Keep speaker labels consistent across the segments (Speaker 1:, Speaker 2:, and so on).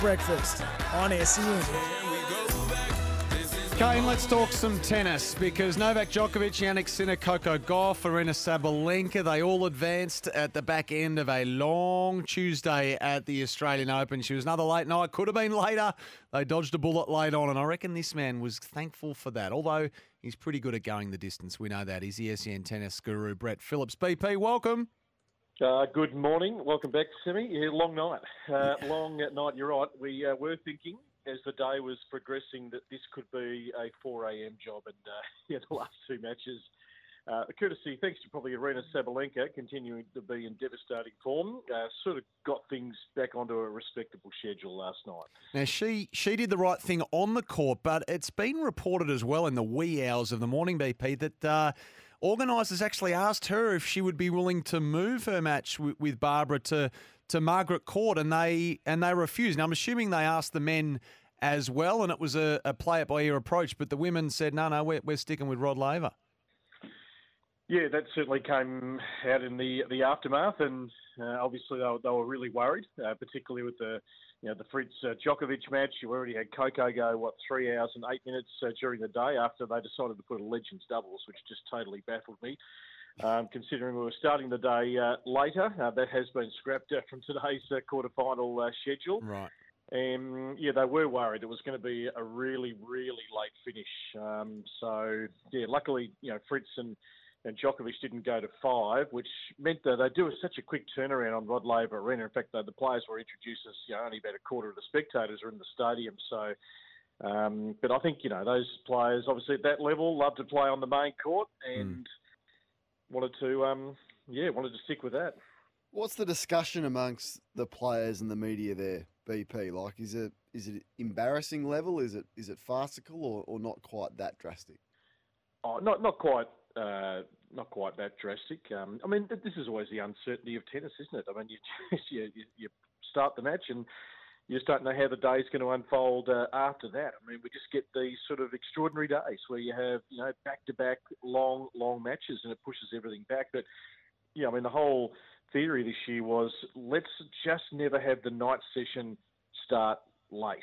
Speaker 1: breakfast on SEN.
Speaker 2: Kane, let's talk some tennis because Novak Djokovic, Jannik Sinner, Coco Gauff, Aryna Sabalenka, they all advanced at the back end of a long Tuesday at the Australian Open. She was another late night, could have been later. They dodged a bullet late on, and I reckon this man was thankful for that. Although he's pretty good at going the distance, we know that. He's the SEN tennis guru, Brett Phillips. BP, welcome.
Speaker 3: Uh, good morning. Welcome back, Simi. Yeah, long night. Uh, long night, you're right. We uh, were thinking as the day was progressing that this could be a 4 a.m. job, and uh, yeah, the last two matches, uh, courtesy, thanks to probably Aryna Sabalenka, continuing to be in devastating form, uh, sort of got things back onto a respectable schedule last night.
Speaker 2: Now she she did the right thing on the court, but it's been reported as well in the wee hours of the morning, BP, that uh, organisers actually asked her if she would be willing to move her match with, with Barbara to to Margaret Court, and they and they refused. Now I'm assuming they asked the men as well, and it was a, a play it by ear approach, but the women said no, no, we're, we're sticking with Rod Laver.
Speaker 3: Yeah, that certainly came out in the the aftermath, and uh, obviously they were, they were really worried, uh, particularly with the you know the Fritz uh, Djokovic match. You already had Coco go what three hours and eight minutes uh, during the day after they decided to put a Legends doubles, which just totally baffled me. Um, considering we were starting the day uh, later, uh, that has been scrapped uh, from today's uh, quarterfinal uh, schedule.
Speaker 2: Right.
Speaker 3: Um, yeah, they were worried it was going to be a really, really late finish. Um, so yeah, luckily, you know, Fritz and and Djokovic didn't go to five, which meant that they do such a quick turnaround on Rod Laver Arena. In fact, the, the players were introduced as you know, only about a quarter of the spectators are in the stadium. So, um, but I think you know those players, obviously at that level, love to play on the main court and wanted to, um, yeah, wanted to stick with that.
Speaker 4: What's the discussion amongst the players and the media there, BP? Like, is it is it embarrassing level? Is it is it farcical or, or not quite that drastic?
Speaker 3: Oh, not not quite. Uh, not quite that drastic. Um, I mean, this is always the uncertainty of tennis, isn't it? I mean, you you, you, start the match and you just don't know how the day's going to unfold uh, after that. I mean, we just get these sort of extraordinary days where you have you know back to back long long matches and it pushes everything back. But yeah, I mean, the whole theory this year was let's just never have the night session start late.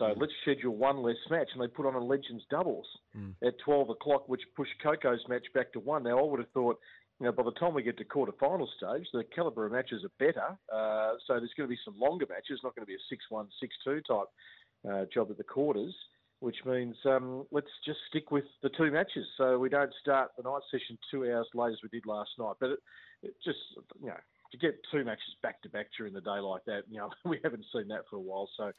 Speaker 3: So let's schedule one less match, and they put on a Legends doubles
Speaker 2: Mm.
Speaker 3: at 12 o'clock, which pushed Coco's match back to one. Now, I would have thought, you know, by the time we get to quarter-final stage, the calibre of matches are better. Uh, so there's going to be some longer matches, not going to be a 6-1, 6-2 type uh, job at the quarters, which means um, let's just stick with the two matches so we don't start the night session two hours late as we did last night. But it, it just, you know, to get two matches back to back during the day like that, you know, we haven't seen that for a while. So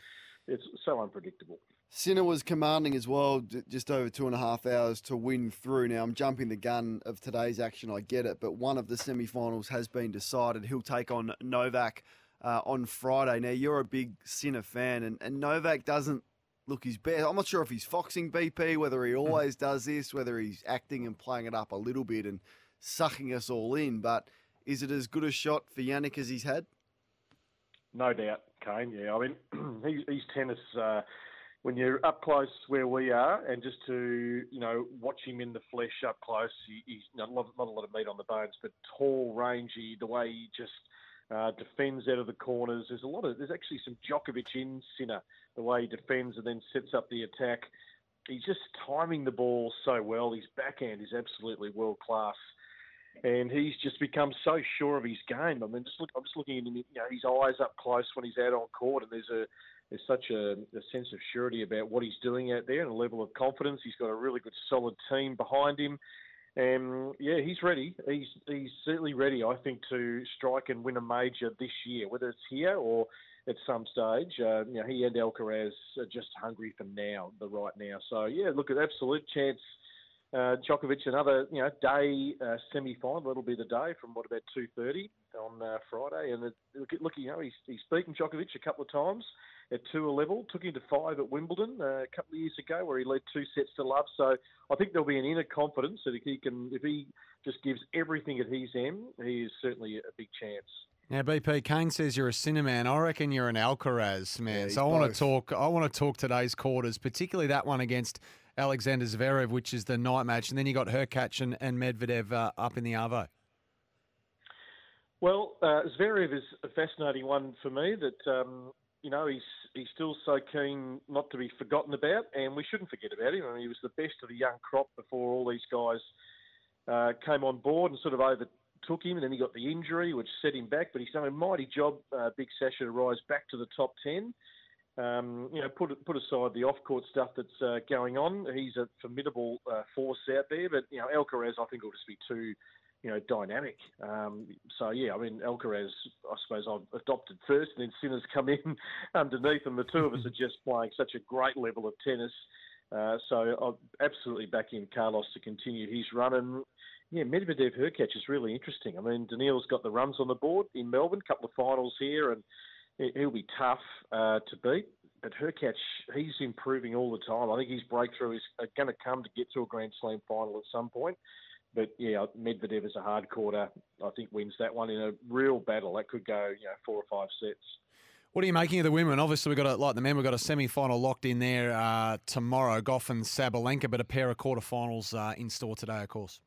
Speaker 3: it's so unpredictable.
Speaker 4: Sinner was commanding as well, just over two and a half hours to win through. Now, I'm jumping the gun of today's action, I get it, but one of the semi finals has been decided. He'll take on Novak uh, on Friday. Now, you're a big Sinner fan, and, and Novak doesn't look his best. I'm not sure if he's foxing BP, whether he always does this, whether he's acting and playing it up a little bit and sucking us all in, but is it as good a shot for Jannik as he's had?
Speaker 3: No doubt, Kane. Yeah, I mean, he's, he's tennis. Uh, when you're up close where we are, and just to you know watch him in the flesh up close, he, he's not, not a lot of meat on the bones, but tall, rangy. The way he just uh, defends out of the corners. There's a lot of. There's actually some Djokovic in Sinner. The way he defends and then sets up the attack. He's just timing the ball so well. His backhand is absolutely world class. And he's just become so sure of his game. I mean, just look, I'm just looking at him, you know, his eyes up close when he's out on court, and there's a there's such a, a sense of surety about what he's doing out there and a level of confidence. He's got a really good, solid team behind him. And yeah, he's ready. He's he's certainly ready, I think, to strike and win a major this year, whether it's here or at some stage. Uh, you know, he and Alcaraz are just hungry for now, the right now. So yeah, look, an absolute chance. Uh, Djokovic, another you know day uh, semi-final. It'll be the day from what about two thirty on uh, Friday. And it, look, look, you know, he's he's beaten Djokovic a couple of times at tour level. Took him to five at Wimbledon uh, a couple of years ago, where he led two sets to love. So I think there'll be an inner confidence that if he can, if he just gives everything at his end, he is certainly a big chance.
Speaker 2: Now, BP Kane says you're a Sinner man. I reckon you're an Alcaraz man.
Speaker 4: Yeah,
Speaker 2: so I want to talk. I want to talk today's quarters, particularly that one against Alexander Zverev, which is the night match, and then you got Hurkacz and, and Medvedev uh, up in the Arvo.
Speaker 3: Well, uh, Zverev is a fascinating one for me. That um, you know he's he's still so keen not to be forgotten about, and we shouldn't forget about him. I mean, he was the best of the young crop before all these guys uh, came on board and sort of overtook him, and then he got the injury, which set him back. But he's done a mighty job, uh, Big Sasha, to rise back to the top ten. Um, you know, put put aside the off-court stuff that's uh, going on. He's a formidable uh, force out there, but you know, Alcaraz, I think, will just be too, you know, dynamic. Um, so yeah, I mean, Alcaraz, I suppose I've adopted first, and then Sinner's come in underneath, and the two of us are just playing such a great level of tennis. Uh, so I'll absolutely back in Carlos to continue his run. And yeah, Medvedev Hurkacz is really interesting. I mean, Daniil's got the runs on the board in Melbourne, couple of finals here, and he'll be tough uh, to beat. But Hurkacz, he's improving all the time. I think his breakthrough is going to come to get to a Grand Slam final at some point. But yeah, Medvedev is a hard quarter. I think wins that one in a real battle. That could go, you know, four or five sets.
Speaker 2: What are you making of the women? Obviously, we've got a, like the men, we've got a semi-final locked in there uh, tomorrow. Gauff and Sabalenka, but a pair of quarterfinals uh, in store today, of course.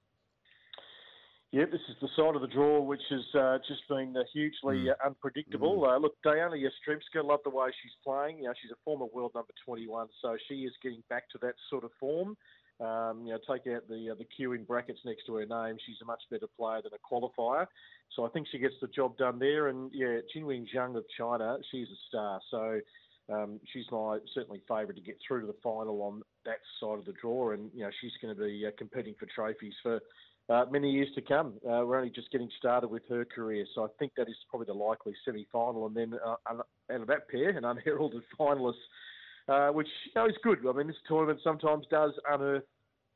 Speaker 3: Yeah, this is the side of the draw which has uh, just been uh, hugely uh, unpredictable. Uh, look, Diana Yastremska, love the way she's playing. You know, she's a former world number 21, so she is getting back to that sort of form. Um, you know, take out the uh, the Q in brackets next to her name. She's a much better player than a qualifier, so I think she gets the job done there. And yeah, Qinwen Zheng of China, she's a star. So um, she's my certainly favourite to get through to the final on that side of the draw, and you know she's going to be uh, competing for trophies for uh, many years to come. Uh, we're only just getting started with her career, so I think that is probably the likely semi-final, and then uh, out of that pair, an unheralded finalist, uh, which you know is good. I mean, this tournament sometimes does unearth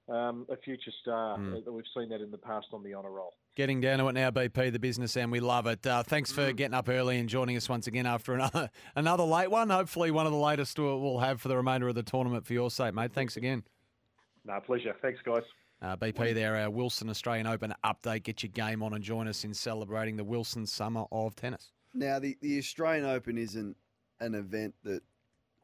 Speaker 3: um, a future star. Uh, we've seen that in the past on the honour roll.
Speaker 2: Getting down to it now, BP, the business, and we love it. Uh, thanks for getting up early and joining us once again after another another late one. Hopefully, one of the latest we'll have for the remainder of the tournament for your sake, mate. Thanks again.
Speaker 3: No, pleasure. Thanks, guys.
Speaker 2: Uh, BP there, our Wilson Australian Open update. Get your game on and join us in celebrating the Wilson Summer of Tennis.
Speaker 4: Now, the, the Australian Open isn't an event that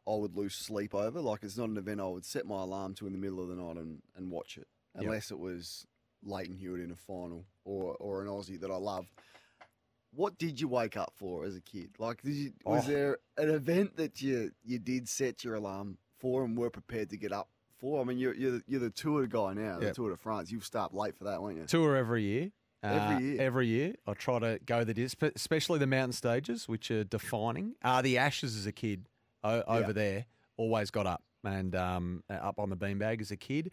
Speaker 4: I would lose sleep over. Like, it's not an event I would set my alarm to in the middle of the night and, and watch it,
Speaker 2: Yep.
Speaker 4: unless it was Lleyton Hewitt in a final or, or an Aussie that I love. What did you wake up for as a kid? Like, did you, was
Speaker 2: Oh.
Speaker 4: there an event that you, you did set your alarm for and were prepared to get up for? I mean, you're, you're, the- you're the Tour guy now, the
Speaker 2: Yep.
Speaker 4: Tour de France. You've start late for that, won't you?
Speaker 2: Tour every year. Uh,
Speaker 4: Every year.
Speaker 2: Every year. I try to go the distance, especially the mountain stages, which are defining. Uh, the Ashes as a kid o- over there, always got up and um, up on the beanbag as a kid.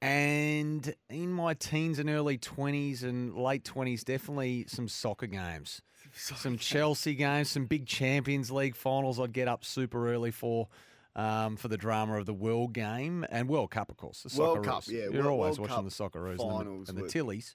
Speaker 2: And in my teens and early 20s and late 20s, definitely some soccer games. some Chelsea games, some big Champions League finals I'd get up super early for. Um, for the drama of the World Game and World Cup, of course. The
Speaker 4: World
Speaker 2: Socceroos.
Speaker 4: Cup, yeah,
Speaker 2: You're
Speaker 4: World-
Speaker 2: always
Speaker 4: World
Speaker 2: watching
Speaker 4: Cup
Speaker 2: the Socceroos and the,
Speaker 4: finals
Speaker 2: and the
Speaker 4: were-
Speaker 2: Tillies.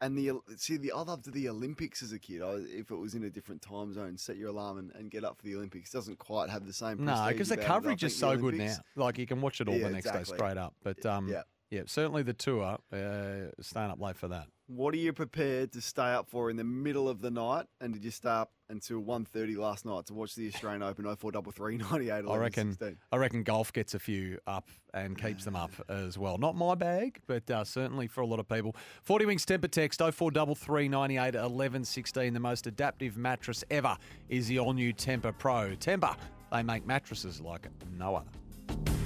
Speaker 4: And the see the I loved the Olympics as a kid. I, if it was in a different time zone, set your alarm and, and get up for the Olympics. Doesn't quite have the same.
Speaker 2: No, because the
Speaker 4: it,
Speaker 2: coverage is so good now. Like you can watch it all
Speaker 4: Yeah,
Speaker 2: the next day straight up. But um,
Speaker 4: Yeah.
Speaker 2: yeah, certainly the tour. Uh, staying up late for that.
Speaker 4: What are you prepared to stay up for in the middle of the night? And did you stay up until 1.30 last night to watch the Australian Open 0433 98
Speaker 2: I reckon. I reckon golf gets a few up and keeps them up as well. Not my bag, but uh, certainly for a lot of people. Forty Winks Tempur Text 0433 98 11 16. The most adaptive mattress ever is the all new Tempur Pro. Tempur. They make mattresses like no other.